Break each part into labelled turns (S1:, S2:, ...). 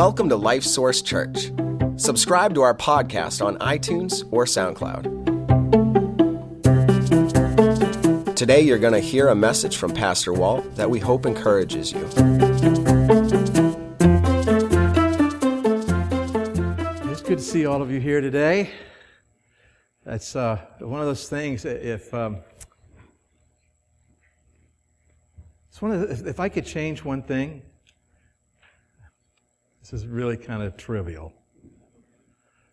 S1: Welcome to Life Source Church. Subscribe to our podcast on iTunes or SoundCloud. Today, you're going to hear a message from Pastor Walt that we hope encourages you.
S2: It's good to see all of you here today. That's uh, one of those things. If um, it's one of the, if I could change one thing, this is really kind of trivial.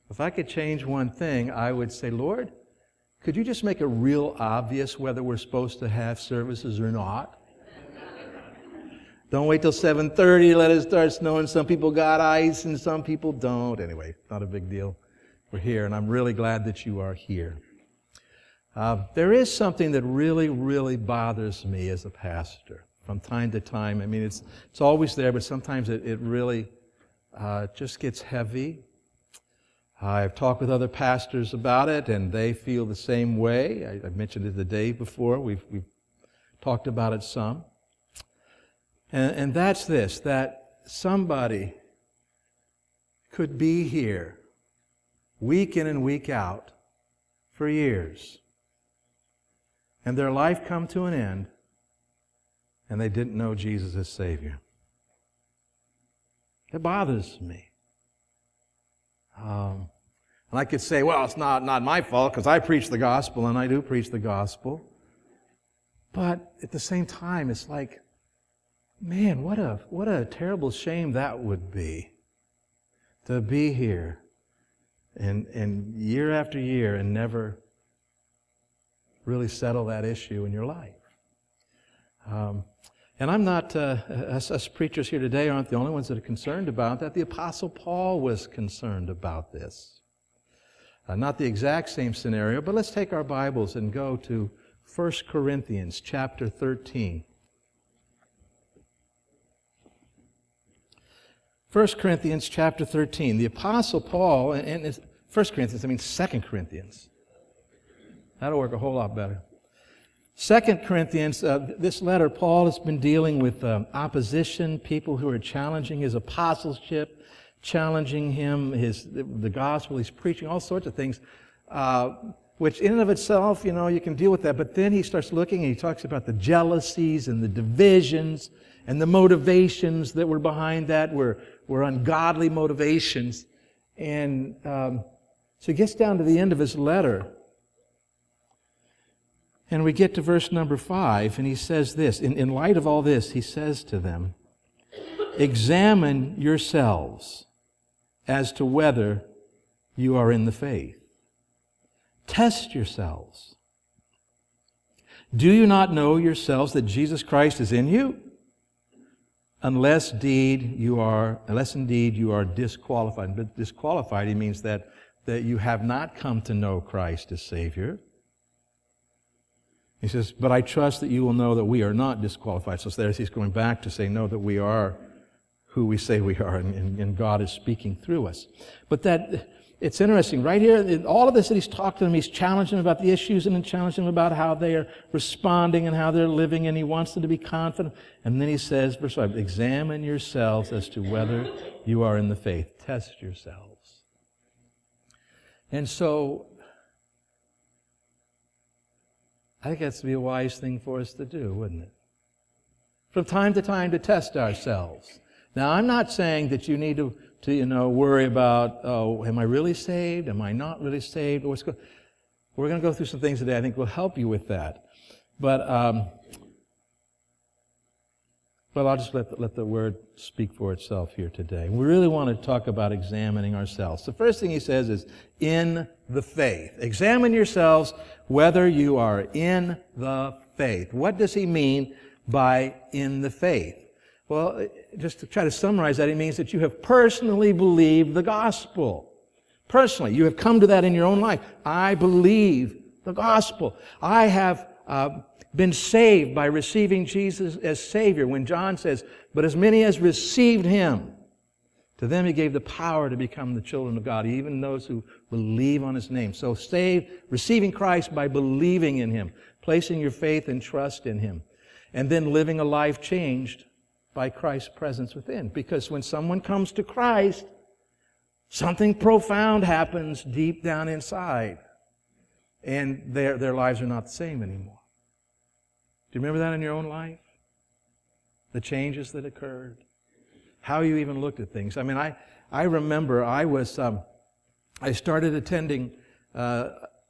S2: If I could change one thing, I would say, Lord, could you just make it real obvious whether we're supposed to have services or not? Don't wait till 7:30. Let it start snowing. Some people got ice and some people don't. Anyway, not a big deal. We're here, and I'm really glad that you are here. Uh, there is something that really, really bothers me as a pastor from time to time. I mean, it's it's always there, but sometimes it, it really uh, just gets heavy. I've talked with other pastors about it, and they feel the same way. I, I mentioned it the day before. We've, we've talked about it some. And, and that's this that somebody could be here week in and week out for years, and their life come to an end, and they didn't know Jesus as Savior. It bothers me. Um, and I could say, well, it's not, not my fault because I preach the gospel and I do preach the gospel. But at the same time, it's like, man, what a, what a terrible shame that would be to be here and, and year after year and never really settle that issue in your life. Um, and I'm not, uh, us, us, preachers here today aren't the only ones that are concerned about that. The Apostle Paul was concerned about this. Uh, not the exact same scenario, but let's take our Bibles and go to 1 Corinthians chapter 13. 1 Corinthians chapter 13. The Apostle Paul, and 1 Corinthians, I mean 2 Corinthians. That'll work a whole lot better. Second Corinthians, uh, this letter, Paul has been dealing with um, opposition, people who are challenging his apostleship, challenging him, his the gospel he's preaching, all sorts of things, uh, which in and of itself, you know, you can deal with that. But then he starts looking and he talks about the jealousies and the divisions and the motivations that were behind that were, were ungodly motivations. And um, so he gets down to the end of his letter and we get to verse number five, and he says this in, in light of all this, he says to them, Examine yourselves as to whether you are in the faith. Test yourselves. Do you not know yourselves that Jesus Christ is in you? Unless indeed you are, unless indeed you are disqualified. But disqualified, he means that, that you have not come to know Christ as Savior. He says, But I trust that you will know that we are not disqualified. So there he's going back to say, No, that we are who we say we are, and, and God is speaking through us. But that, it's interesting. Right here, in all of this that he's talked to them, he's challenging them about the issues and then challenging them about how they are responding and how they're living, and he wants them to be confident. And then he says, verse 5, examine yourselves as to whether you are in the faith. Test yourselves. And so I think that's be a wise thing for us to do, wouldn't it? From time to time to test ourselves. Now, I'm not saying that you need to, to you know, worry about, oh, am I really saved? Am I not really saved? What's go- We're going to go through some things today I think will help you with that. But um, well, I'll just let the, let the word speak for itself here today. We really want to talk about examining ourselves. The first thing he says is in the faith. Examine yourselves whether you are in the faith. What does he mean by in the faith? Well, uh, just to try to summarize that, it means that you have personally believed the gospel. Personally, you have come to that in your own life. I believe the gospel. I have uh, been saved by receiving Jesus as Savior. When John says, But as many as received Him, to them He gave the power to become the children of God, even those who believe on His name. So saved, receiving Christ by believing in Him, placing your faith and trust in Him, and then living a life changed by Christ's presence within. Because when someone comes to Christ, something profound happens deep down inside. And their, their lives are not the same anymore. You remember that in your own life? The changes that occurred? How you even looked at things. I mean, I, I remember I was, um, I started attending uh,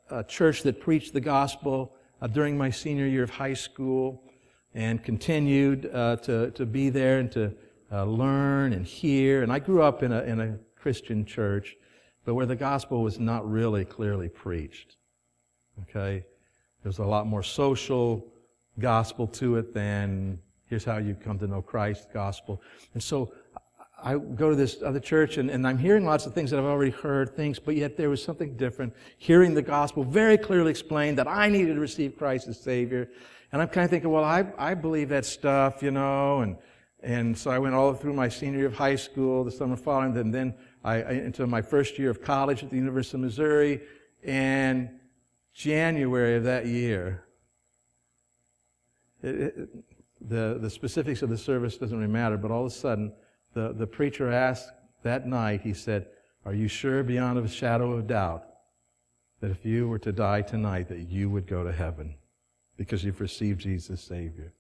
S2: a church that preached the gospel uh, during my senior year of high school and continued uh, to, to be there and to uh, learn and hear. And I grew up in a, in a Christian church, but where the gospel was not really clearly preached. Okay? There's a lot more social gospel to it than here's how you come to know Christ gospel. And so I go to this other church and, and, I'm hearing lots of things that I've already heard, things, but yet there was something different. Hearing the gospel very clearly explained that I needed to receive Christ as Savior. And I'm kind of thinking, well, I, I believe that stuff, you know, and, and so I went all through my senior year of high school, the summer following, and then I, I into my first year of college at the University of Missouri. And January of that year, it, the, the specifics of the service doesn't really matter, but all of a sudden, the, the preacher asked that night, he said, Are you sure beyond a shadow of doubt that if you were to die tonight, that you would go to heaven because you've received Jesus Savior?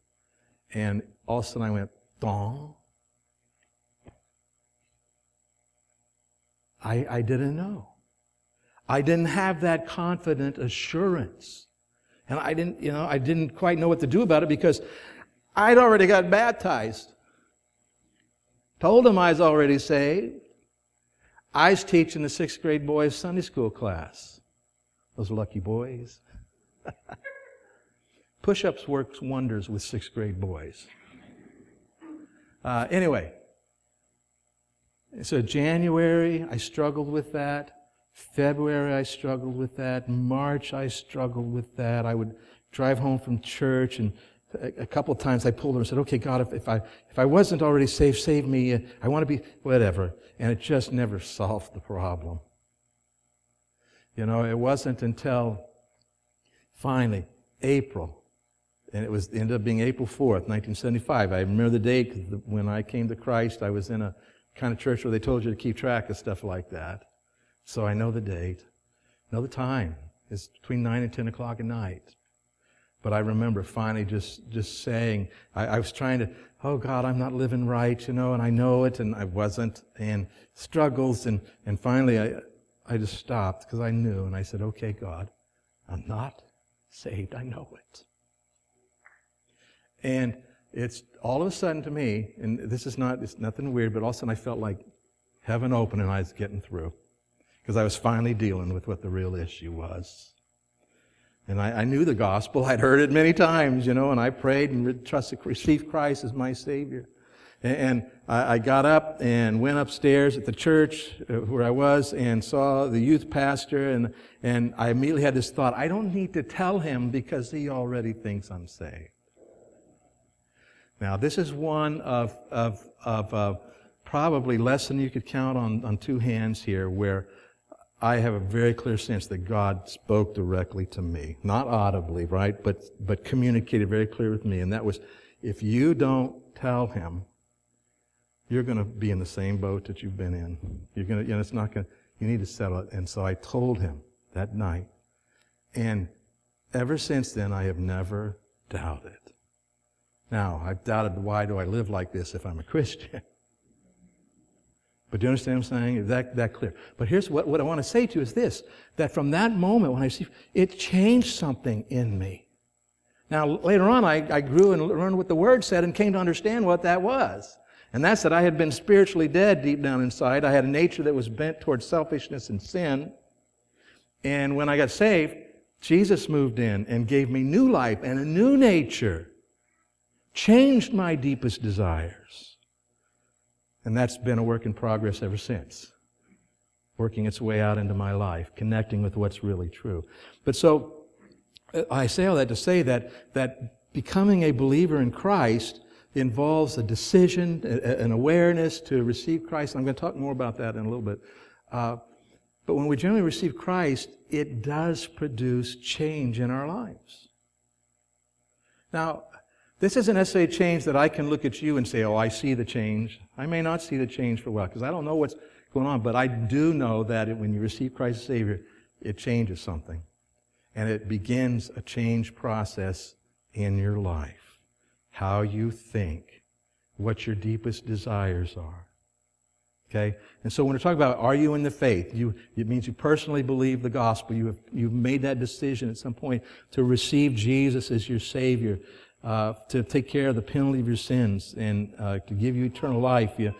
S2: And all of a sudden I went, Dong. I, I didn't know. I didn't have that confident assurance. And I didn't, you know, I didn't quite know what to do about it because I'd already got baptized. Told him I was already saved. I was teaching the sixth grade boys Sunday school class. Those lucky boys. Push ups works wonders with sixth grade boys. Uh, anyway, so January, I struggled with that. February, I struggled with that. March, I struggled with that. I would drive home from church and a couple of times I pulled her and said, okay, God, if, if, I, if I wasn't already saved, save me. Uh, I want to be, whatever. And it just never solved the problem. You know, it wasn't until finally April, and it was ended up being April 4th, 1975. I remember the date when I came to Christ, I was in a kind of church where they told you to keep track of stuff like that. So I know the date, know the time. It's between 9 and 10 o'clock at night. But I remember finally just, just saying, I, I, was trying to, oh God, I'm not living right, you know, and I know it, and I wasn't, and struggles, and, and finally I, I just stopped because I knew, and I said, okay, God, I'm not saved. I know it. And it's all of a sudden to me, and this is not, it's nothing weird, but all of a sudden I felt like heaven open and I was getting through because I was finally dealing with what the real issue was. And I, I, knew the gospel. I'd heard it many times, you know, and I prayed and trusted, received Christ as my Savior. And, and I, I, got up and went upstairs at the church uh, where I was and saw the youth pastor and, and I immediately had this thought, I don't need to tell him because he already thinks I'm saved. Now, this is one of, of, of uh, probably less than you could count on, on two hands here where I have a very clear sense that God spoke directly to me. Not audibly, right? But, but communicated very clear with me. And that was, if you don't tell him, you're going to be in the same boat that you've been in. You're going to, you know, it's not going to, you need to settle it. And so I told him that night. And ever since then, I have never doubted. Now, I've doubted why do I live like this if I'm a Christian? But do you understand what I'm saying? Is that, that clear? But here's what, what I want to say to you is this, that from that moment when I see, it changed something in me. Now, later on, I, I grew and learned what the Word said and came to understand what that was. And that's that I had been spiritually dead deep down inside. I had a nature that was bent towards selfishness and sin. And when I got saved, Jesus moved in and gave me new life and a new nature, changed my deepest desires. And that's been a work in progress ever since. Working its way out into my life, connecting with what's really true. But so, uh, I say all that to say that, that becoming a believer in Christ involves a decision, an awareness to receive Christ. I'm going to talk more about that in a little bit. Uh, but when we generally receive Christ, it does produce change in our lives. Now, This isn't necessarily a change that I can look at you and say, oh, I see the change. I may not see the change for a while because I don't know what's going on, but I do know that when you receive Christ as Savior, it changes something. And it begins a change process in your life. How you think, what your deepest desires are. Okay? And so when we're talking about are you in the faith, you, it means you personally believe the gospel. You have, you've made that decision at some point to receive Jesus as your Savior uh, to take care of the penalty of your sins and uh, to give you eternal life. You,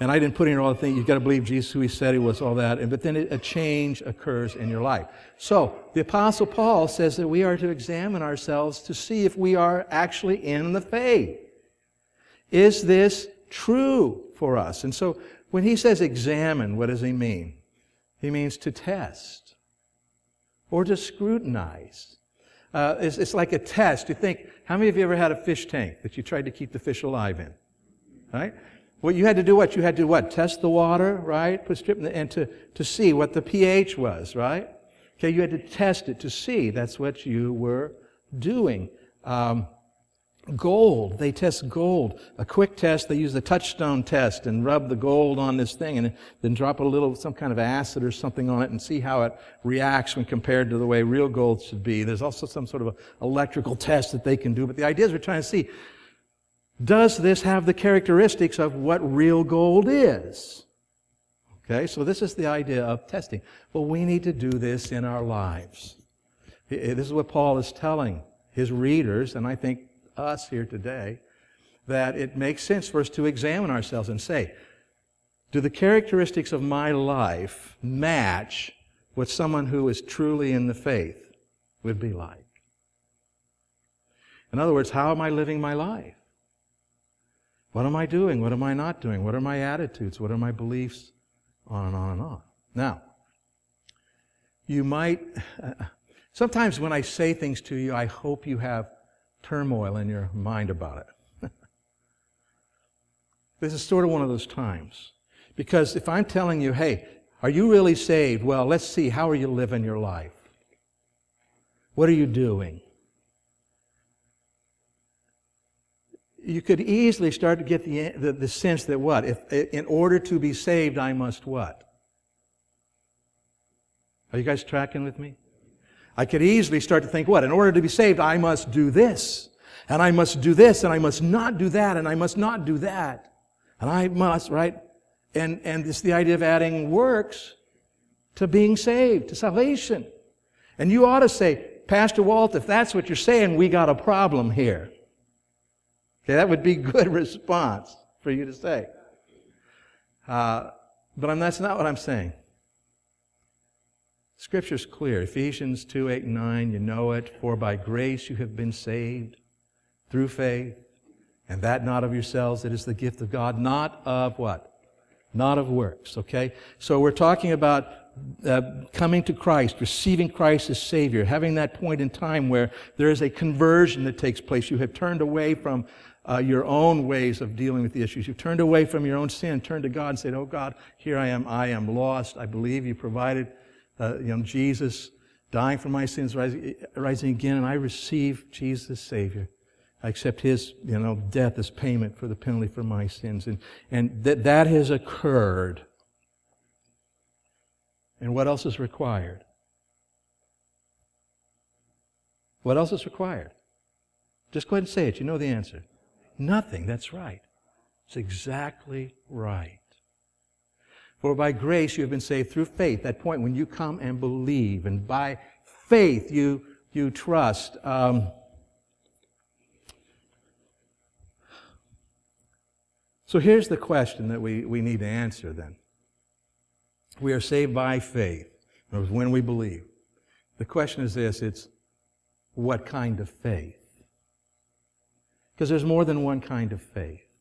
S2: and I didn't put in all the things. You've got to believe Jesus, who He said He was, all that. And, but then it, a change occurs in your life. So the Apostle Paul says that we are to examine ourselves to see if we are actually in the faith. Is this true for us? And so when he says examine, what does he mean? He means to test or to scrutinize. Uh, it's, it's, like a test. You think, how many of you ever had a fish tank that you tried to keep the fish alive in? Right? Well, you had to do what? You had to what? Test the water, right? Put strip in the, and to, to see what the pH was, right? Okay, you had to test it to see. That's what you were doing. Um, gold, they test gold. A quick test, they use the touchstone test and rub the gold on this thing and then drop a little, some kind of acid or something on it and see how it reacts when compared to the way real gold should be. There's also some sort of electrical test that they can do, but the idea is we're trying to see, does this have the characteristics of what real gold is? Okay, so this is the idea of testing. Well, we need to do this in our lives. This is what Paul is telling his readers, and I think us here today that it makes sense for us to examine ourselves and say, do the characteristics of my life match what someone who is truly in the faith would be like? In other words, how am I living my life? What am I doing? What am I not doing? What are my attitudes? What are my beliefs? On and on and on. Now, you might, sometimes when I say things to you, I hope you have turmoil in your mind about it. this is sort of one of those times. Because if I'm telling you, hey, are you really saved? Well, let's see, how are you living your life? What are you doing? You could easily start to get the, the, the sense that what? If, in order to be saved, I must what? Are you guys tracking with me? I could easily start to think, what? In order to be saved, I must do this. And I must do this, and I must not do that, and I must not do that. And I must, right? And, and it's the idea of adding works to being saved, to salvation. And you ought to say, Pastor Walt, if that's what you're saying, we got a problem here. Okay, that would be good response for you to say. Uh, but I'm, that's not what I'm saying. Scripture's clear. Ephesians 2, 8, and 9, you know it. For by grace you have been saved through faith, and that not of yourselves, it is the gift of God, not of what? Not of works, okay? So we're talking about uh, coming to Christ, receiving Christ as Savior, having that point in time where there is a conversion that takes place. You have turned away from uh, your own ways of dealing with the issues. You've turned away from your own sin, turned to God and said, Oh God, here I am. I am lost. I believe you provided uh, you know, Jesus dying for my sins, rising, rising again, and I receive Jesus Savior. I accept His, you know, death as payment for the penalty for my sins. And, and that, that has occurred. And what else is required? What else is required? Just go ahead and say it. You know the answer. Nothing. That's right. It's exactly right. For by grace you have been saved through faith. That point when you come and believe, and by faith you, you trust. Um, so here's the question that we, we need to answer then. We are saved by faith, when we believe. The question is this it's what kind of faith? Because there's more than one kind of faith.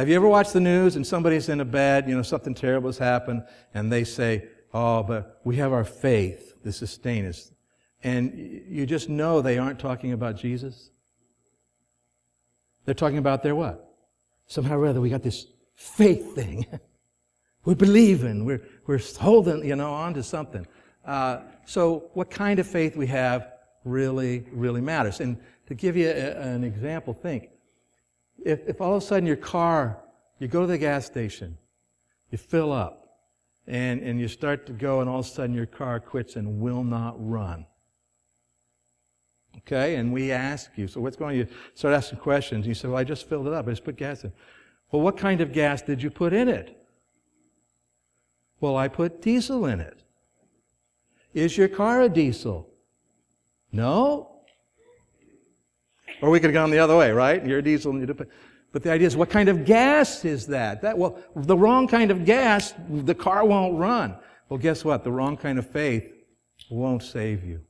S2: Have you ever watched the news and somebody's in a bed, you know, something terrible has happened, and they say, Oh, but we have our faith to sustain us. And you just know they aren't talking about Jesus. They're talking about their what? Somehow or other, we got this faith thing. we're believing, we're, we're holding, you know, on to something. Uh, so what kind of faith we have really, really matters. And To give you a, an example, think. If, if all of a sudden your car, you go to the gas station, you fill up, and, and you start to go, and all of a sudden your car quits and will not run. Okay, and we ask you, so what's going on? You start asking questions. and You say, well, I just filled it up. I just put gas in. Well, what kind of gas did you put in it? Well, I put diesel in it. Is your car a diesel? No? Or we could have gone the other way, right? You're a diesel. But the idea is, what kind of gas is that? That well, the wrong kind of gas, the car won't run. Well, guess what? The wrong kind of faith won't save you.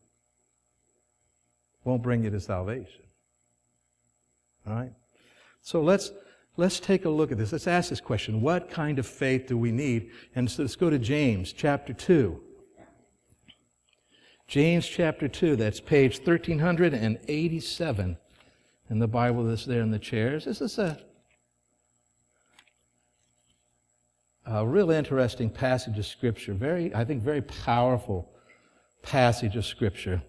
S2: Won't bring you to salvation. All right? So let's let's take a look at this. Let's ask this question. What kind of faith do we need? And so let's go to James chapter 2. James chapter 2, that's page 1387 in the Bible that's there in the chairs. This is a, a real interesting passage of Scripture. Very, I think, very powerful passage of Scripture.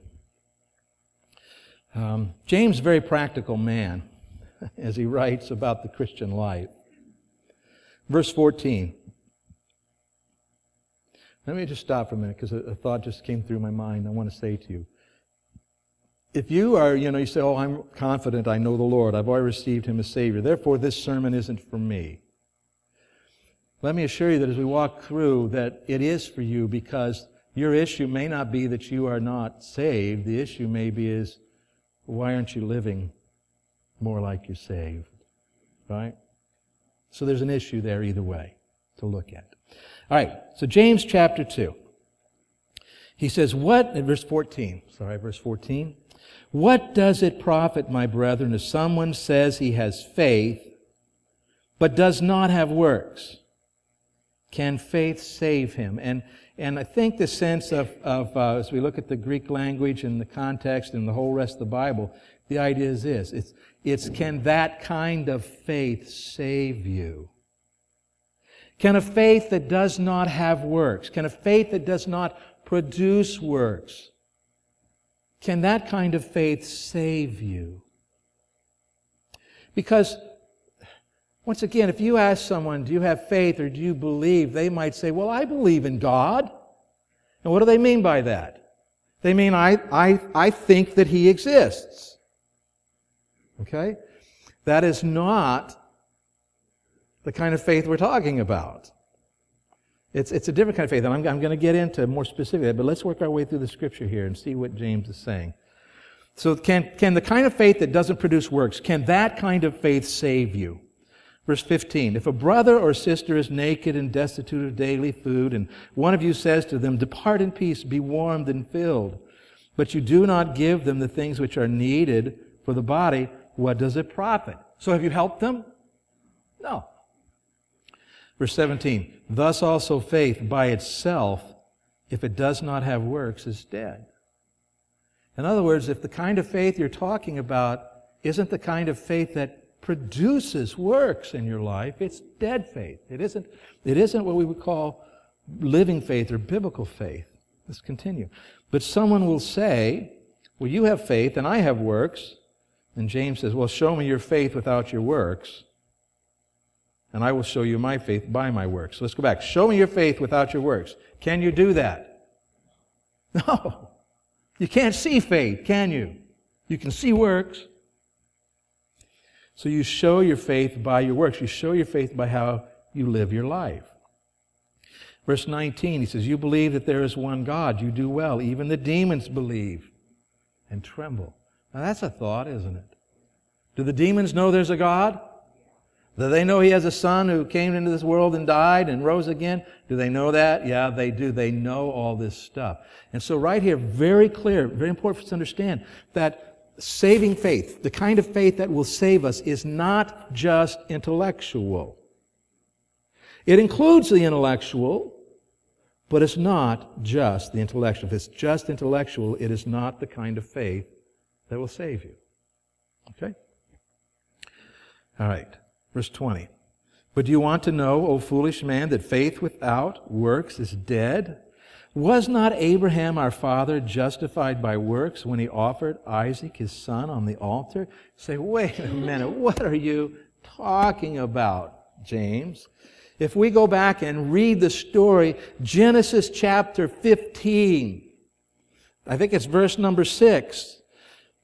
S2: Um, James, very practical man, as he writes about the Christian life. Verse 14. Let me just stop for a minute because a, a thought just came through my mind I want to say to you. If you are, you know, you say, Oh, I'm confident I know the Lord, I've already received Him as Savior, therefore this sermon isn't for me. Let me assure you that as we walk through, that it is for you because your issue may not be that you are not saved. The issue maybe is, why aren't you living more like you're saved? Right? So there's an issue there either way to look at. All right, so James chapter 2. He says, What, in verse 14, sorry, verse 14. What does it profit, my brethren, if someone says he has faith, but does not have works? Can faith save him? And, and I think the sense of, of uh, as we look at the Greek language and the context and the whole rest of the Bible, the idea is this. It's, it's can that kind of faith save you? Can a faith that does not have works, can a faith that does not produce works, can that kind of faith save you? Because, once again, if you ask someone, do you have faith or do you believe, they might say, well, I believe in God. And what do they mean by that? They mean, I, I, I think that He exists. Okay? That is not the kind of faith we're talking about. It's, it's a different kind of faith, and I'm, I'm going to get into more specifically, but let's work our way through the scripture here and see what James is saying. So can, can the kind of faith that doesn't produce works, can that kind of faith save you? Verse 15, if a brother or sister is naked and destitute of daily food, and one of you says to them, depart in peace, be warmed and filled, but you do not give them the things which are needed for the body, what does it profit? So have you helped them? No. Verse 17, thus also faith by itself, if it does not have works, is dead. In other words, if the kind of faith you're talking about isn't the kind of faith that produces works in your life, it's dead faith. It isn't, it isn't what we would call living faith or biblical faith. Let's continue. But someone will say, Well, you have faith and I have works. And James says, Well, show me your faith without your works and I will show you my faith by my works. Let's go back. Show me your faith without your works. Can you do that? No. You can't see faith, can you? You can see works. So you show your faith by your works. You show your faith by how you live your life. Verse 19, he says, You believe that there is one God. You do well. Even the demons believe and tremble. Now that's a thought, isn't it? Do the demons know there's a God? Do they know he has a son who came into this world and died and rose again? Do they know that? Yeah, they do. They know all this stuff. And so right here, very clear, very important for us to understand that saving faith, the kind of faith that will save us, is not just intellectual. It includes the intellectual, but it's not just the intellectual. If it's just intellectual, it is not the kind of faith that will save you. Okay? All right. Verse 20. But do you want to know, O foolish man, that faith without works is dead? Was not Abraham our father justified by works when he offered Isaac his son on the altar? Say, wait a minute, what are you talking about, James? If we go back and read the story, Genesis chapter 15, I think it's verse number 6.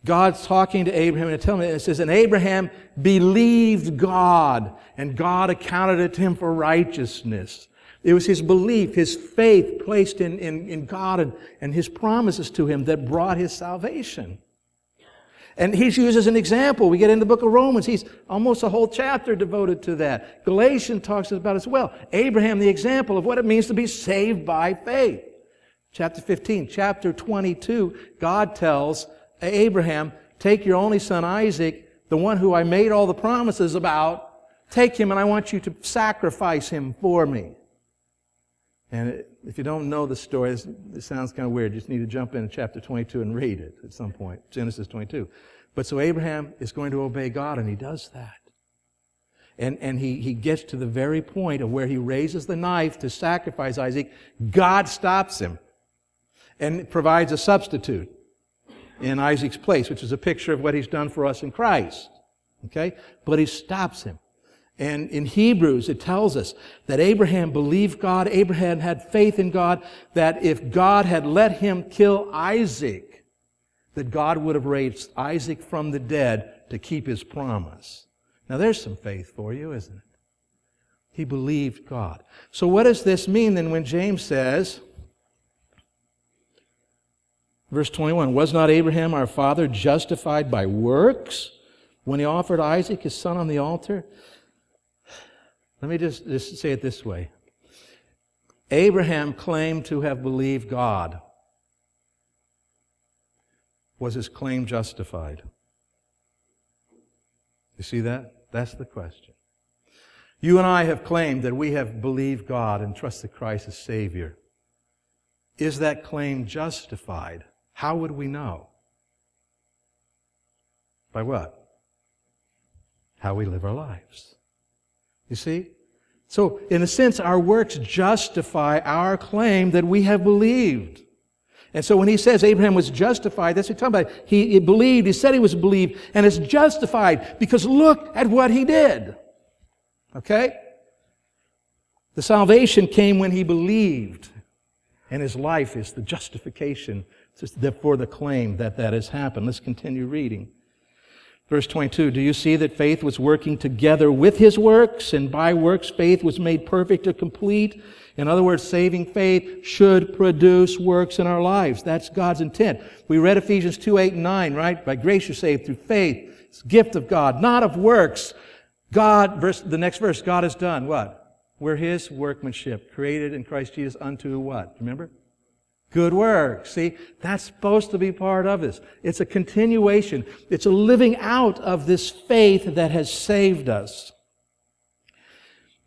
S2: God's talking to Abraham and telling him, it says, and Abraham believed God, and God accounted it to him for righteousness. It was his belief, his faith placed in, in, in God and, and his promises to him that brought his salvation. And he's used as an example. We get in the book of Romans. He's almost a whole chapter devoted to that. Galatians talks about as well. Abraham, the example of what it means to be saved by faith. Chapter 15. Chapter 22, God tells Abraham, take your only son Isaac, the one who I made all the promises about, take him and I want you to sacrifice him for me. And if you don't know the story, this sounds kind of weird. You just need to jump in chapter 22 and read it at some point. Genesis 22. But so Abraham is going to obey God and he does that. And, and he, he gets to the very point of where he raises the knife to sacrifice Isaac. God stops him and provides a substitute in Isaac's place, which is a picture of what he's done for us in Christ. Okay? But he stops him. And in Hebrews, it tells us that Abraham believed God, Abraham had faith in God, that if God had let him kill Isaac, that God would have raised Isaac from the dead to keep his promise. Now there's some faith for you, isn't it? He believed God. So what does this mean then when James says, Verse 21 Was not Abraham our father justified by works when he offered Isaac his son on the altar? Let me just, just say it this way Abraham claimed to have believed God. Was his claim justified? You see that? That's the question. You and I have claimed that we have believed God and trusted Christ as Savior. Is that claim justified? How would we know? By what? How we live our lives. You see? So, in a sense, our works justify our claim that we have believed. And so when he says Abraham was justified, that's what he's talking about. He, he believed, he said he was believed, and is justified because look at what he did. Okay? The salvation came when he believed, and his life is the justification for the claim that that has happened. Let's continue reading. Verse 22, do you see that faith was working together with his works, and by works faith was made perfect or complete? In other words, saving faith should produce works in our lives. That's God's intent. We read Ephesians 2, 8, and 9, right? By grace you're saved through faith. It's gift of God, not of works. God, verse, the next verse, God has done what? We're his workmanship, created in Christ Jesus unto what? Remember? Good work. See, that's supposed to be part of this. It's a continuation. It's a living out of this faith that has saved us.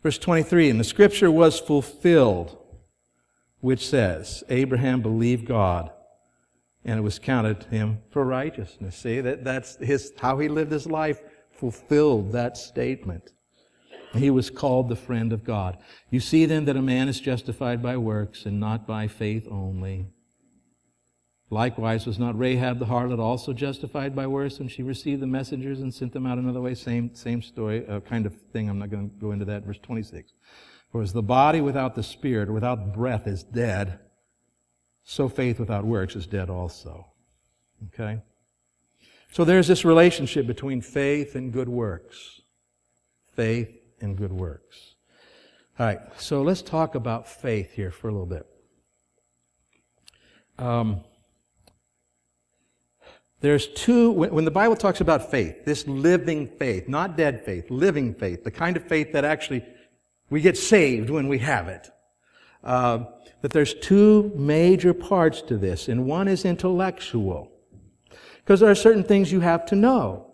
S2: Verse 23, and the scripture was fulfilled, which says, Abraham believed God, and it was counted to him for righteousness. See, that, that's his, how he lived his life fulfilled that statement. He was called the friend of God. You see then that a man is justified by works and not by faith only. Likewise, was not Rahab the harlot also justified by works when she received the messengers and sent them out another way? Same, same story, uh, kind of thing. I'm not going to go into that. Verse 26. For as the body without the spirit without breath is dead, so faith without works is dead also. Okay? So there's this relationship between faith and good works. Faith and good works. All right, so let's talk about faith here for a little bit. Um, there's two, when the Bible talks about faith, this living faith, not dead faith, living faith, the kind of faith that actually we get saved when we have it. Uh, that there's two major parts to this, and one is intellectual. Because there are certain things you have to know.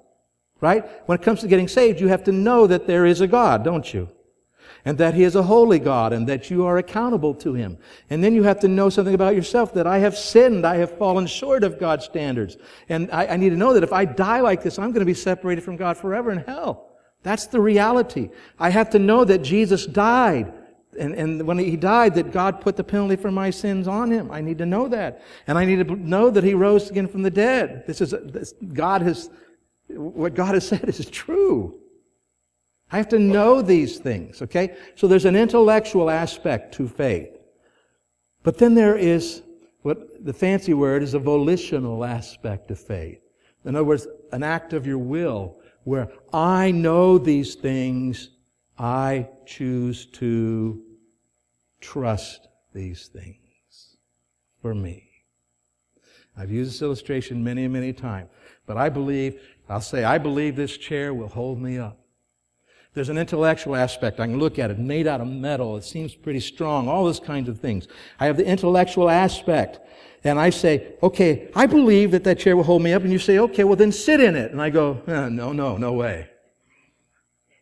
S2: Right? When it comes to getting saved, you have to know that there is a God, don't you? And that He is a holy God and that you are accountable to Him. And then you have to know something about yourself that I have sinned, I have fallen short of God's standards. And I, I need to know that if I die like this, I'm going to be separated from God forever in hell. That's the reality. I have to know that Jesus died and, and when he died, that God put the penalty for my sins on him. I need to know that. And I need to know that he rose again from the dead. This is, this, God has, what God has said is true. I have to know these things, okay? So there's an intellectual aspect to faith. But then there is what the fancy word is a volitional aspect of faith. In other words, an act of your will where I know these things, I choose to trust these things for me. I've used this illustration many, many times, but I believe, I'll say, I believe this chair will hold me up. There's an intellectual aspect. I can look at it, made out of metal. It seems pretty strong, all those kinds of things. I have the intellectual aspect. And I say, okay, I believe that that chair will hold me up. And you say, okay, well then sit in it. And I go, eh, no, no, no way.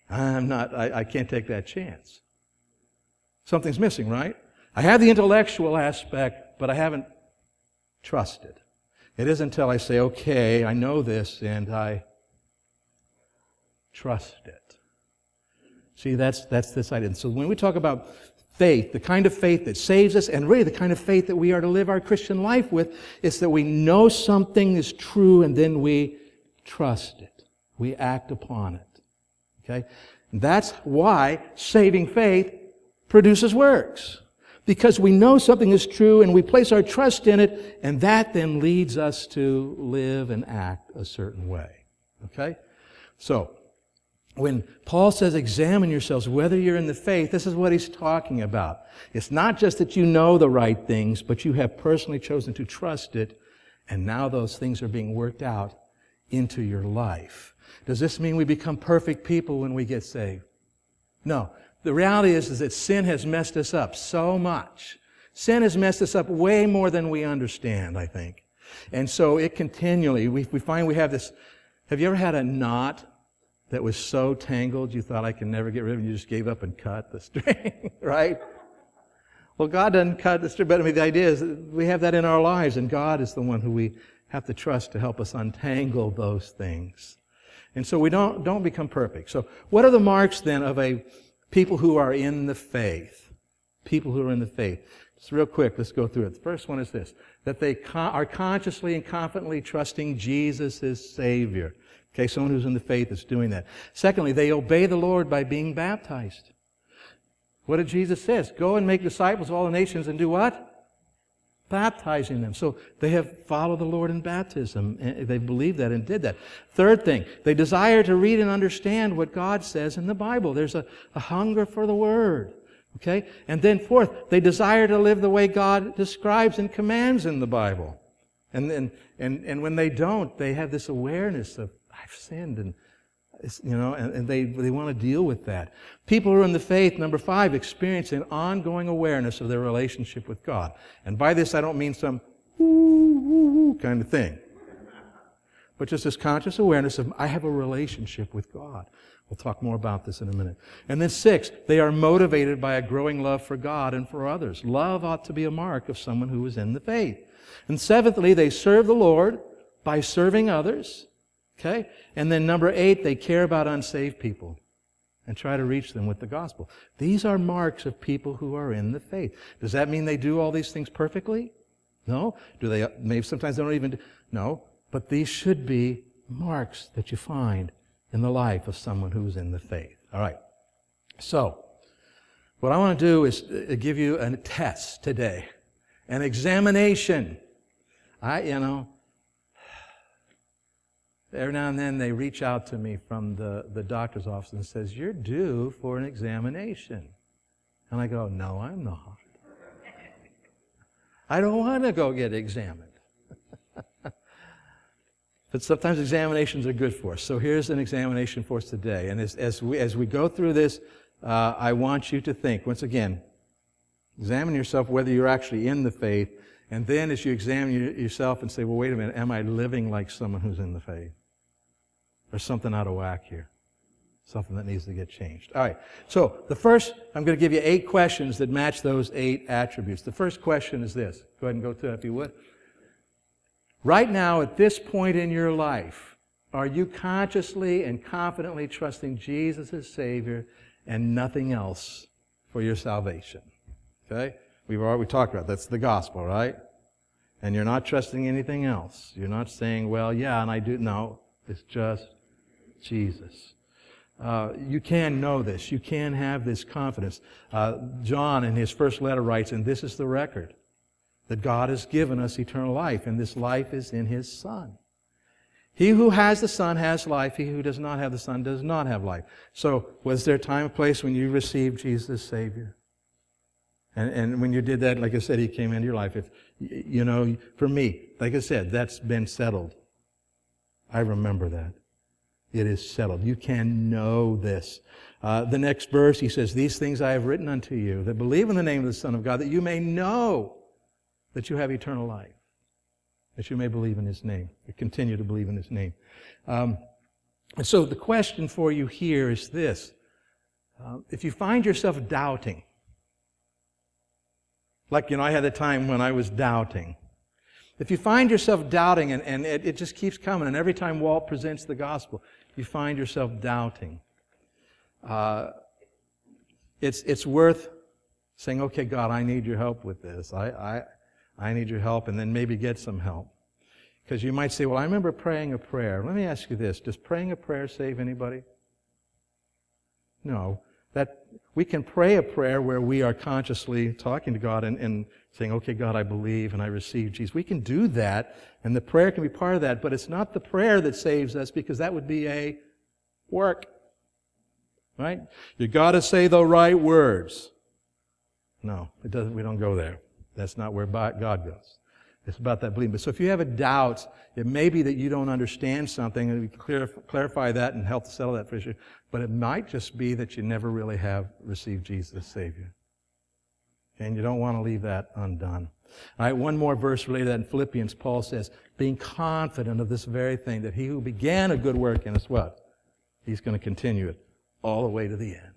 S2: I'm not, I, I can't take that chance. Something's missing, right? I have the intellectual aspect, but I haven't trusted. It isn't until I say, okay, I know this, and I trust it. See, that's, that's this idea. And so when we talk about faith, the kind of faith that saves us, and really the kind of faith that we are to live our Christian life with, is that we know something is true and then we trust it. We act upon it. Okay? And that's why saving faith produces works. Because we know something is true and we place our trust in it, and that then leads us to live and act a certain way. Okay? So, when Paul says examine yourselves whether you're in the faith, this is what he's talking about. It's not just that you know the right things, but you have personally chosen to trust it, and now those things are being worked out into your life. Does this mean we become perfect people when we get saved? No. The reality is, is that sin has messed us up so much. Sin has messed us up way more than we understand, I think. And so it continually, we, we find we have this, have you ever had a knot that was so tangled you thought I can never get rid of it, you just gave up and cut the string, right? Well, God doesn't cut the string, but I mean, the idea is we have that in our lives, and God is the one who we have to trust to help us untangle those things. And so we don't, don't become perfect. So what are the marks then of a people who are in the faith? People who are in the faith. Just real quick, let's go through it. The first one is this, that they con- are consciously and confidently trusting Jesus as Savior. Okay, someone who's in the faith is doing that. Secondly, they obey the Lord by being baptized. What did Jesus say? Go and make disciples of all the nations and do what? Baptizing them. So they have followed the Lord in baptism. They believed that and did that. Third thing, they desire to read and understand what God says in the Bible. There's a, a hunger for the Word. Okay? And then fourth, they desire to live the way God describes and commands in the Bible. And, and, and, and when they don't, they have this awareness of I've sinned and you know, and, and, they, they want to deal with that. People who are in the faith, number five, experience an ongoing awareness of their relationship with God. And by this, I don't mean some woo, kind of thing, but just this conscious awareness of I have a relationship with God. We'll talk more about this in a minute. And then six, they are motivated by a growing love for God and for others. Love ought to be a mark of someone who is in the faith. And seventhly, they serve the Lord by serving others Okay? And then number eight, they care about unsaved people and try to reach them with the gospel. These are marks of people who are in the faith. Does that mean they do all these things perfectly? No. Do they, maybe sometimes they don't even do, no. But these should be marks that you find in the life of someone who's in the faith. All right. So, what I want to do is uh, give you a test today, an examination. I, you know, every now and then they reach out to me from the, the doctor's office and says, you're due for an examination. And I go, no, I'm not. I don't want to go get examined. but sometimes examinations are good for us. So here's an examination for us today. And as, as, we, as we go through this, uh, I want you to think, once again, examine yourself whether you're actually in the faith. And then as you examine yourself and say, well, wait a minute, am I living like someone who's in the faith? There's something out of whack here. Something that needs to get changed. All right. So the first, I'm going to give you eight questions that match those eight attributes. The first question is this. Go ahead and go to it if you would. Right now, at this point in your life, are you consciously and confidently trusting Jesus as Savior and nothing else for your salvation. Okay? We've already talked about that's the gospel, right? And you're not trusting anything else. You're not saying, well, yeah, and I do. No, it's just Jesus. Uh, you can know this. You can have this confidence. Uh, John, in his first letter, writes, and this is the record that God has given us eternal life, and this life is in his Son. He who has the Son has life. He who does not have the Son does not have life. So, was there a time and place when you received Jesus Savior? And, and when you did that, like I said, He came into your life. If, you know, for me, like I said, that's been settled. I remember that. It is settled. You can know this. Uh, the next verse, he says, These things I have written unto you that believe in the name of the Son of God, that you may know that you have eternal life that you may believe in his name, continue to believe in his name. Um, and so the question for you here is this. Uh, if you find yourself doubting, like, you know, I had a time when I was doubting. If you find yourself doubting and, and it, it just keeps coming, and every time Walt presents the gospel, you find yourself doubting, uh, it's, it's worth saying, okay, God, I need your help with this. I, I, I need your help, and then maybe get some help. Because you might say, well, I remember praying a prayer. Let me ask you this. Does praying a prayer save anybody? No. That we can pray a prayer where we are consciously talking to God and, and saying, okay, God, I believe and I receive Jesus. We can do that, and the prayer can be part of that, but it's not the prayer that saves us because that would be a work. Right? You gotta say the right words. No, it doesn't, we don't go there. That's not where God goes. It's about that belief. But so if you have a doubt, it may be that you don't understand something, and we can clarify that and help settle that issue. But it might just be that you never really have received Jesus as Savior. And you don't want to leave that undone. All right, one more verse related to that in Philippians, Paul says, being confident of this very thing, that he who began a good work in us, what? He's going to continue it all the way to the end.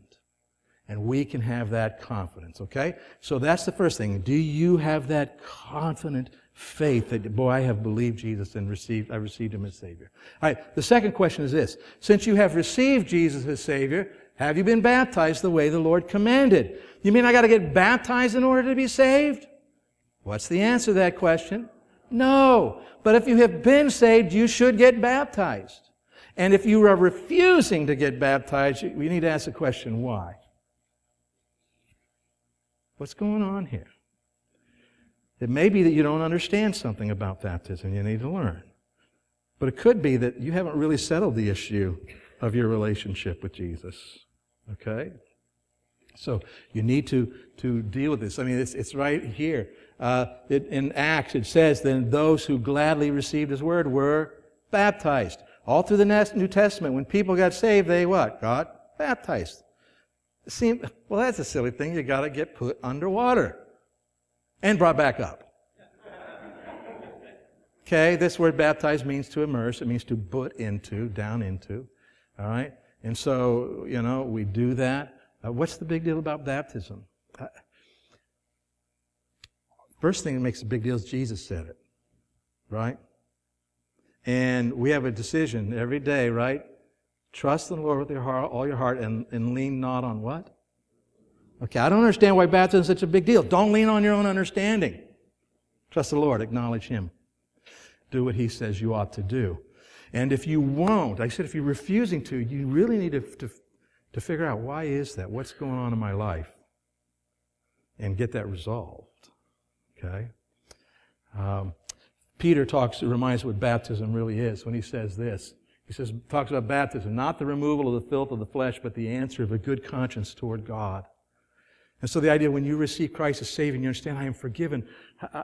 S2: And we can have that confidence, okay? So that's the first thing. Do you have that confident faith that, boy, I have believed Jesus and received, I received him as Savior? All right, the second question is this. Since you have received Jesus as Savior, have you been baptized the way the Lord commanded? You mean I got to get baptized in order to be saved? What's the answer to that question? No. But if you have been saved, you should get baptized. And if you are refusing to get baptized, we need to ask the question, why? What's going on here? It may be that you don't understand something about baptism you need to learn. But it could be that you haven't really settled the issue of your relationship with Jesus. Okay? So you need to, to deal with this. I mean, it's, it's right here. Uh, it, in Acts, it says, then those who gladly received his word were baptized. All through the New Testament, when people got saved, they what? Got baptized. Seem, well, that's a silly thing. You got to get put underwater and brought back up. Okay, this word baptize means to immerse. It means to put into, down into. All right? And so, you know, we do that. Uh, what's the big deal about baptism? Uh, first thing that makes a big deal is Jesus said it. Right? And we have a decision every day, right? Trust in the Lord with your heart, all your heart and, and lean not on what? Okay, I don't understand why baptism is such a big deal. Don't lean on your own understanding. Trust the Lord, acknowledge Him. Do what He says you ought to do. And if you won't, I said if you're refusing to, you really need to, to, to figure out why is that? What's going on in my life? And get that resolved. Okay? Um, Peter talks, reminds what baptism really is when he says this. He says, talks about baptism, not the removal of the filth of the flesh, but the answer of a good conscience toward God. And so the idea when you receive Christ as Savior you understand I am forgiven,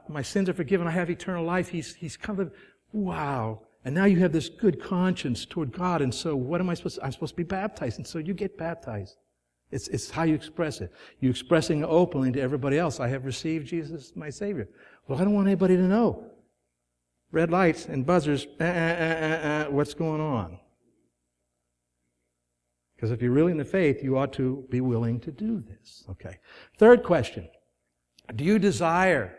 S2: my sins are forgiven, I have eternal life, He's, he's come to, wow. And now you have this good conscience toward God. And so what am I supposed to, I'm supposed to be baptized. And so you get baptized. It's, it's how you express it. You're expressing openly to everybody else, I have received Jesus my Savior. Well, I don't want anybody to know red lights and buzzers, uh, uh, uh, what's going on? Because if you're really in the faith, you ought to be willing to do this. Okay. Third question. Do you desire,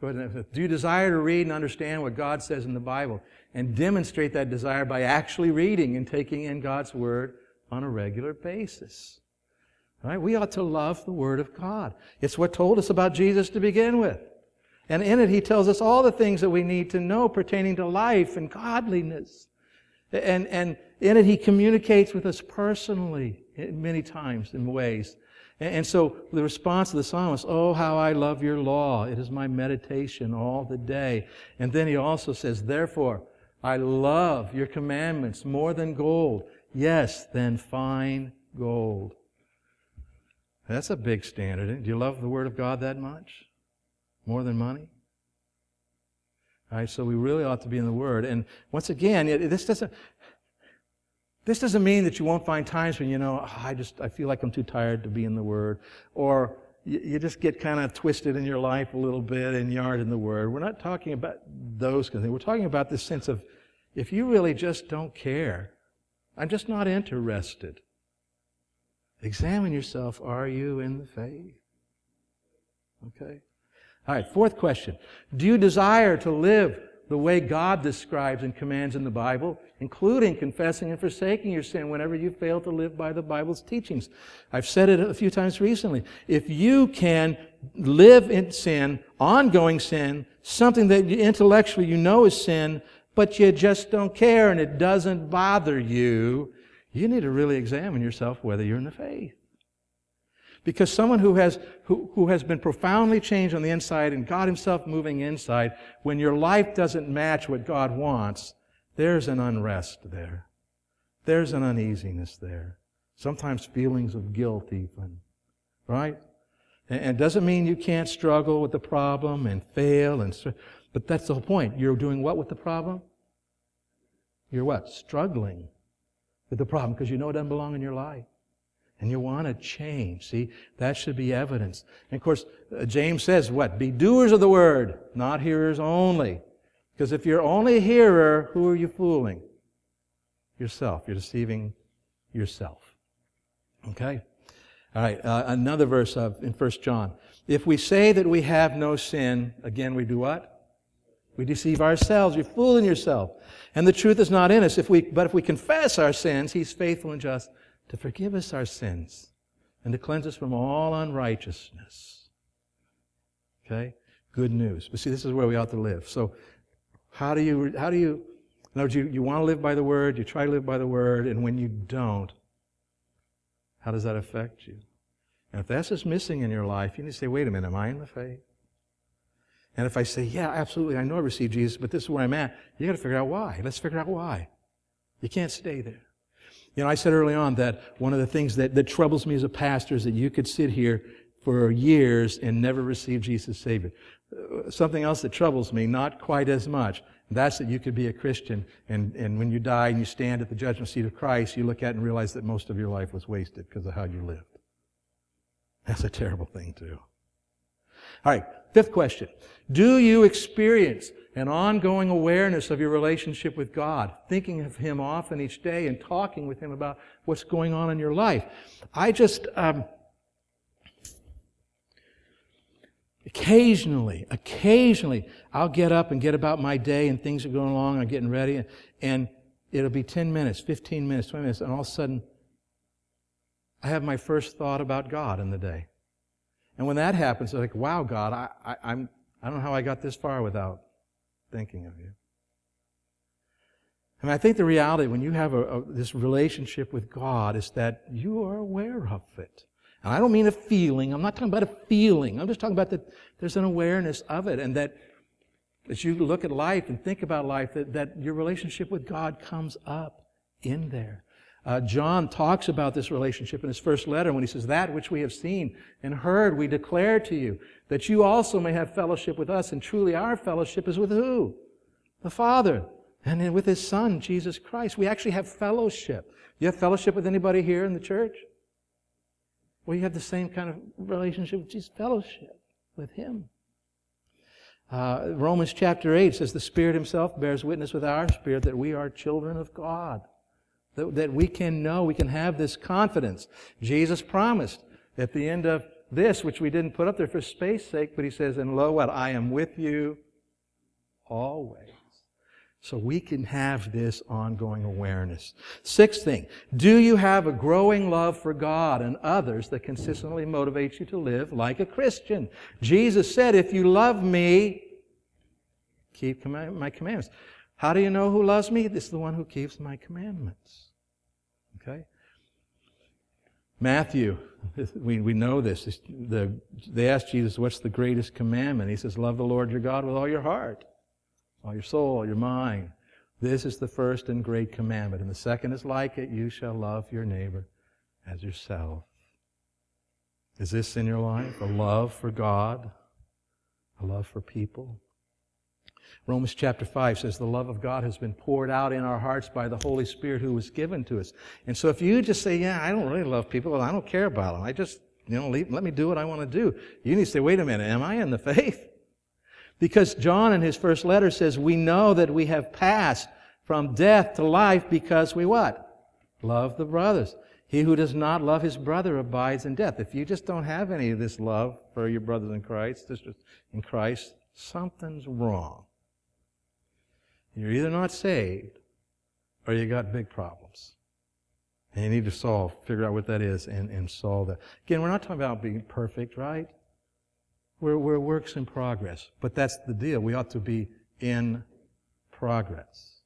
S2: go ahead, do you desire to read and understand what God says in the Bible and demonstrate that desire by actually reading and taking in God's Word on a regular basis? Right? We ought to love the Word of God. It's what told us about Jesus to begin with. And in it, He tells us all the things that we need to know pertaining to life and godliness. And, and in it, He communicates with us personally many times in ways. And, so the response of the psalmist, Oh, how I love your law. It is my meditation all the day. And then he also says, Therefore, I love your commandments more than gold. Yes, than fine gold. That's a big standard. Do you love the Word of God that much? More than money? All right, so we really ought to be in the Word. And once again, this doesn't, this doesn't mean that you won't find times when you know, oh, I just, I feel like I'm too tired to be in the Word. Or you, just get kind of twisted in your life a little bit and you aren't in the Word. We're not talking about those kind of things. We're talking about this sense of, if you really just don't care, I'm just not interested. Examine yourself. Are you in the faith? Okay. All right, fourth question. Do you desire to live the way God describes and commands in the Bible, including confessing and forsaking your sin whenever you fail to live by the Bible's teachings? I've said it a few times recently. If you can live in sin, ongoing sin, something that intellectually you know is sin, but you just don't care and it doesn't bother you, you need to really examine yourself whether you're in the faith. Because someone who has, who, who has been profoundly changed on the inside and God Himself moving inside, when your life doesn't match what God wants, there's an unrest there. There's an uneasiness there. Sometimes feelings of guilt even. Right? And it doesn't mean you can't struggle with the problem and fail and, but that's the whole point. You're doing what with the problem? You're what? Struggling with the problem because you know it doesn't belong in your life. And you want to change. See, that should be evidence. And of course, uh, James says what? Be doers of the word, not hearers only. Because if you're only a hearer, who are you fooling? Yourself. You're deceiving yourself. Okay? All right, uh, another verse of, in 1 John. If we say that we have no sin, again, we do what? We deceive ourselves. You're fooling yourself. And the truth is not in us. If we, but if we confess our sins, He's faithful and just to forgive us our sins and to cleanse us from all unrighteousness. Okay? Good news. But see, this is where we ought to live. So, how do you, how do you, in other you, you want to live by the Word, you try to live by the Word, and when you don't, how does that affect you? And if that's just missing in your life, you need to say, wait a minute, am I in the faith? And if I say, yeah, absolutely, I know I received Jesus, but this is where I'm at, you got to figure out why. Let's figure out why. You can't stay there. You know, I said early on that one of the things that, that troubles me as a pastor is that you could sit here for years and never receive Jesus Savior. Uh, something else that troubles me, not quite as much, that's that you could be a Christian and, and when you die and you stand at the judgment seat of Christ, you look at and realize that most of your life was wasted because of how you lived. That's a terrible thing too. All right, fifth question. Do you experience an ongoing awareness of your relationship with God, thinking of Him often each day and talking with Him about what's going on in your life? I just, um, occasionally, occasionally, I'll get up and get about my day and things are going along, I'm getting ready, and it'll be 10 minutes, 15 minutes, 20 minutes, and all of a sudden, I have my first thought about God in the day. And when that happens, I'm like, wow, God, I, I, I'm, I don't know how I got this far without thinking of you. And I think the reality when you have a, a, this relationship with God is that you are aware of it. And I don't mean a feeling. I'm not talking about a feeling. I'm just talking about that there's an awareness of it and that as you look at life and think about life, that, that your relationship with God comes up in there. Uh, John talks about this relationship in his first letter when he says, That which we have seen and heard, we declare to you, that you also may have fellowship with us. And truly, our fellowship is with who? The Father. And with his Son, Jesus Christ. We actually have fellowship. You have fellowship with anybody here in the church? Well, you have the same kind of relationship with Jesus, fellowship with him. Uh, Romans chapter 8 says, The Spirit Himself bears witness with our spirit that we are children of God that, that we can know, we can have this confidence. Jesus promised at the end of this, which we didn't put up there for space sake, but he says, and lo, what? I am with you always. So we can have this ongoing awareness. Sixth thing, do you have a growing love for God and others that consistently motivates you to live like a Christian? Jesus said, if you love me, keep my commandments. How do you know who loves me? This is the one who keeps my commandments. Okay? Matthew, we, we know this. The, they asked Jesus, What's the greatest commandment? He says, Love the Lord your God with all your heart all your soul, all your mind. This is the first and great commandment. And the second is like it you shall love your neighbor as yourself. Is this in your life? A love for God? A love for people? Romans chapter 5 says the love of God has been poured out in our hearts by the Holy Spirit who was given to us. And so if you just say, yeah, I don't really love people, I don't care about them, I just, you know, leave, let me do what I want to do. You need to say, wait a minute, am I in the faith? Because John in his first letter says, we know that we have passed from death to life because we what? Love the brothers. He who does not love his brother abides in death. If you just don't have any of this love for your brothers in Christ, sisters in Christ, something's wrong. You're either not saved or you got big problems. And you need to solve, figure out what that is and, and solve that. Again, we're not talking about being perfect, right? We're, we're works in progress. But that's the deal. We ought to be in progress.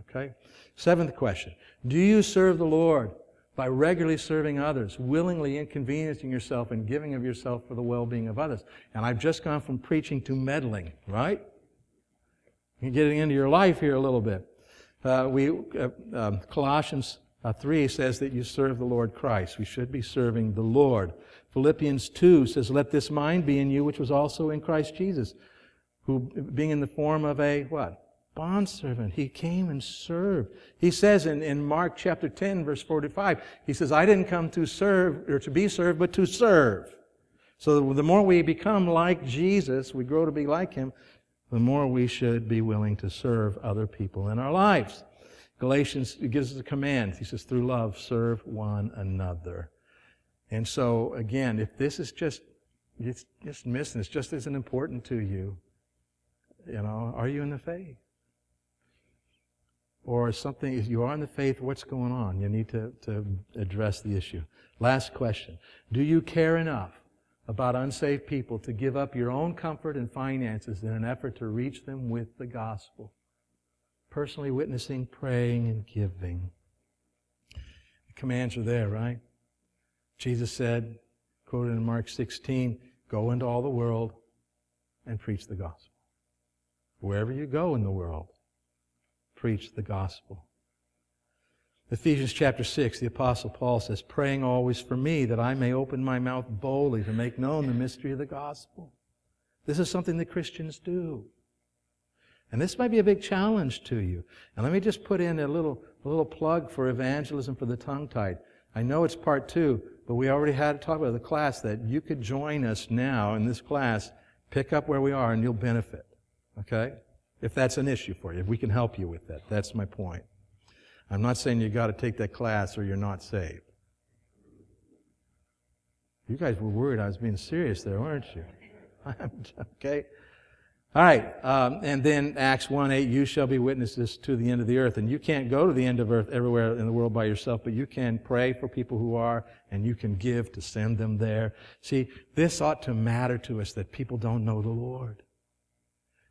S2: Okay? Seventh question. Do you serve the Lord by regularly serving others, willingly inconveniencing yourself and giving of yourself for the well-being of others? And I've just gone from preaching to meddling, right? Getting into your life here a little bit. Uh, we, uh, um, Colossians uh, 3 says that you serve the Lord Christ. We should be serving the Lord. Philippians 2 says, Let this mind be in you, which was also in Christ Jesus, who, being in the form of a what? Bondservant. He came and served. He says in, in Mark chapter 10, verse 45, he says, I didn't come to serve, or to be served, but to serve. So the more we become like Jesus, we grow to be like Him, the more we should be willing to serve other people in our lives. Galatians gives us a command. He says, through love, serve one another. And so, again, if this is just, it's just missing, it's just isn't important to you, you know, are you in the faith? Or something, if you are in the faith, what's going on? You need to, to address the issue. Last question. Do you care enough about unsaved people to give up your own comfort and finances in an effort to reach them with the gospel? Personally witnessing, praying, and giving. The commands are there, right? Jesus said, quoted in Mark 16, go into all the world and preach the gospel. Wherever you go in the world, preach the gospel. Ephesians chapter 6, the apostle Paul says, praying always for me that I may open my mouth boldly to make known the mystery of the gospel. This is something that Christians do. And this might be a big challenge to you. And let me just put in a little, a little plug for evangelism for the tongue-tied. I know it's part two, but we already had to talk about the class that you could join us now in this class, pick up where we are, and you'll benefit. Okay? If that's an issue for you, if we can help you with that. That's my point. I'm not saying you got to take that class or you're not saved. You guys were worried I was being serious there, weren't you? okay? All right, um, and then Acts 1 8, you shall be witnesses to the end of the earth. And you can't go to the end of earth everywhere in the world by yourself, but you can pray for people who are, and you can give to send them there. See, this ought to matter to us that people don't know the Lord.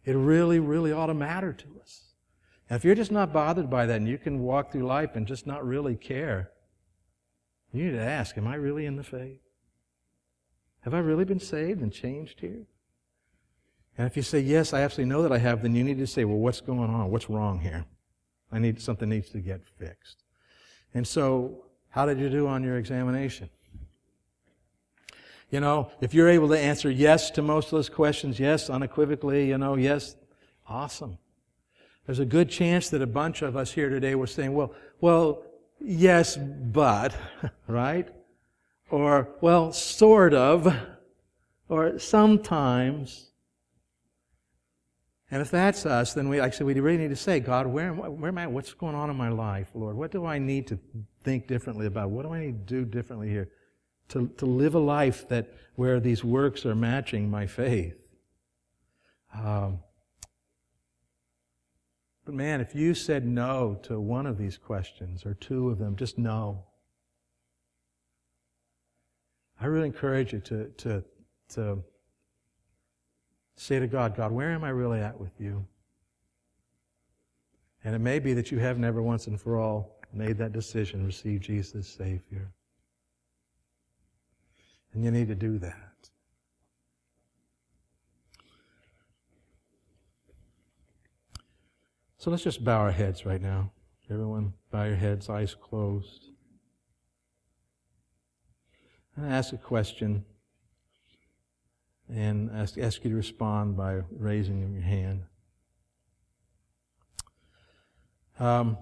S2: It really, really ought to matter to us. And if you're just not bothered by that and you can walk through life and just not really care, you need to ask, am I really in the faith? Have I really been saved and changed here? And if you say, yes, I absolutely know that I have, then you need to say, well, what's going on? What's wrong here? I need, something needs to get fixed. And so, how did you do on your examination? You know, if you're able to answer yes to most of those questions, yes, unequivocally, you know, yes, awesome. There's a good chance that a bunch of us here today were saying, well, well, yes, but, right? Or, well, sort of, or sometimes. And if that's us, then we actually we really need to say, God, where, where am I? What's going on in my life, Lord? What do I need to think differently about? What do I need to do differently here to, to live a life that where these works are matching my faith? Um, But man, if you said no to one of these questions or two of them, just no. I really encourage you to, to, to say to God, God, where am I really at with you? And it may be that you have never once and for all made that decision, received Jesus as Savior. And you need to do that. So let's just bow our heads right now. Everyone, bow your heads, eyes closed. And ask a question and ask, ask you to respond by raising your hand. Um,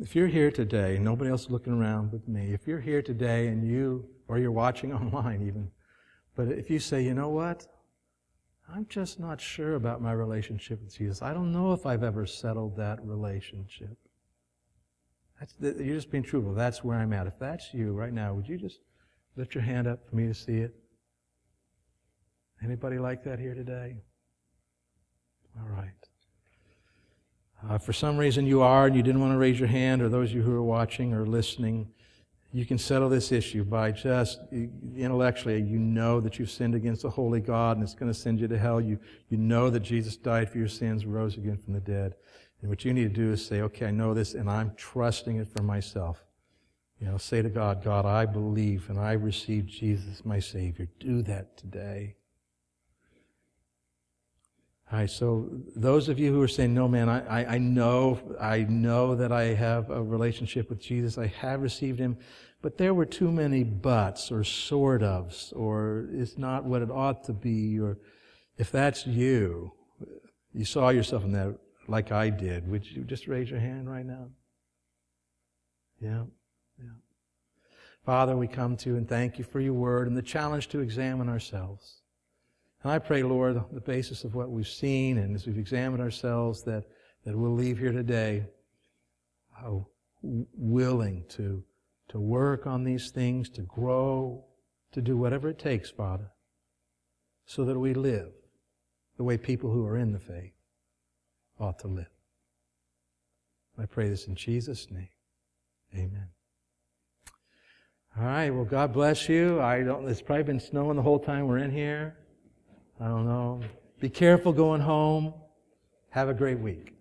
S2: if you're here today, nobody else looking around but me, if you're here today and you, or you're watching online even, but if you say, you know what? I'm just not sure about my relationship with Jesus. I don't know if I've ever settled that relationship. That's, you're just being truthful. That's where I'm at. If that's you right now, would you just lift your hand up for me to see it? Anybody like that here today? All right. Uh, for some reason you are and you didn't want to raise your hand, or those of you who are watching or listening, you can settle this issue by just intellectually, you know that you've sinned against the holy God and it's going to send you to hell. You, you know that Jesus died for your sins, rose again from the dead. And what you need to do is say, okay, I know this and I'm trusting it for myself. You know, say to God, God, I believe and I receive Jesus, my Savior. Do that today. All right, so those of you who are saying, no, man, I, I, I, know, I know that I have a relationship with Jesus. I have received him, but there were too many buts or sort ofs, or it's not what it ought to be, or if that's you, you saw yourself in that like I did, would you just raise your hand right now? Yeah, yeah. Father, we come to you and thank you for your word and the challenge to examine ourselves. And I pray, Lord, on the basis of what we've seen and as we've examined ourselves, that, that we'll leave here today uh, how willing to, to work on these things, to grow, to do whatever it takes, Father, so that we live the way people who are in the faith ought to live. I pray this in Jesus' name. Amen. All right. Well, God bless you. I don't. It's probably been snowing the whole time we're in here. I don't know. Be careful going home. Have a great week.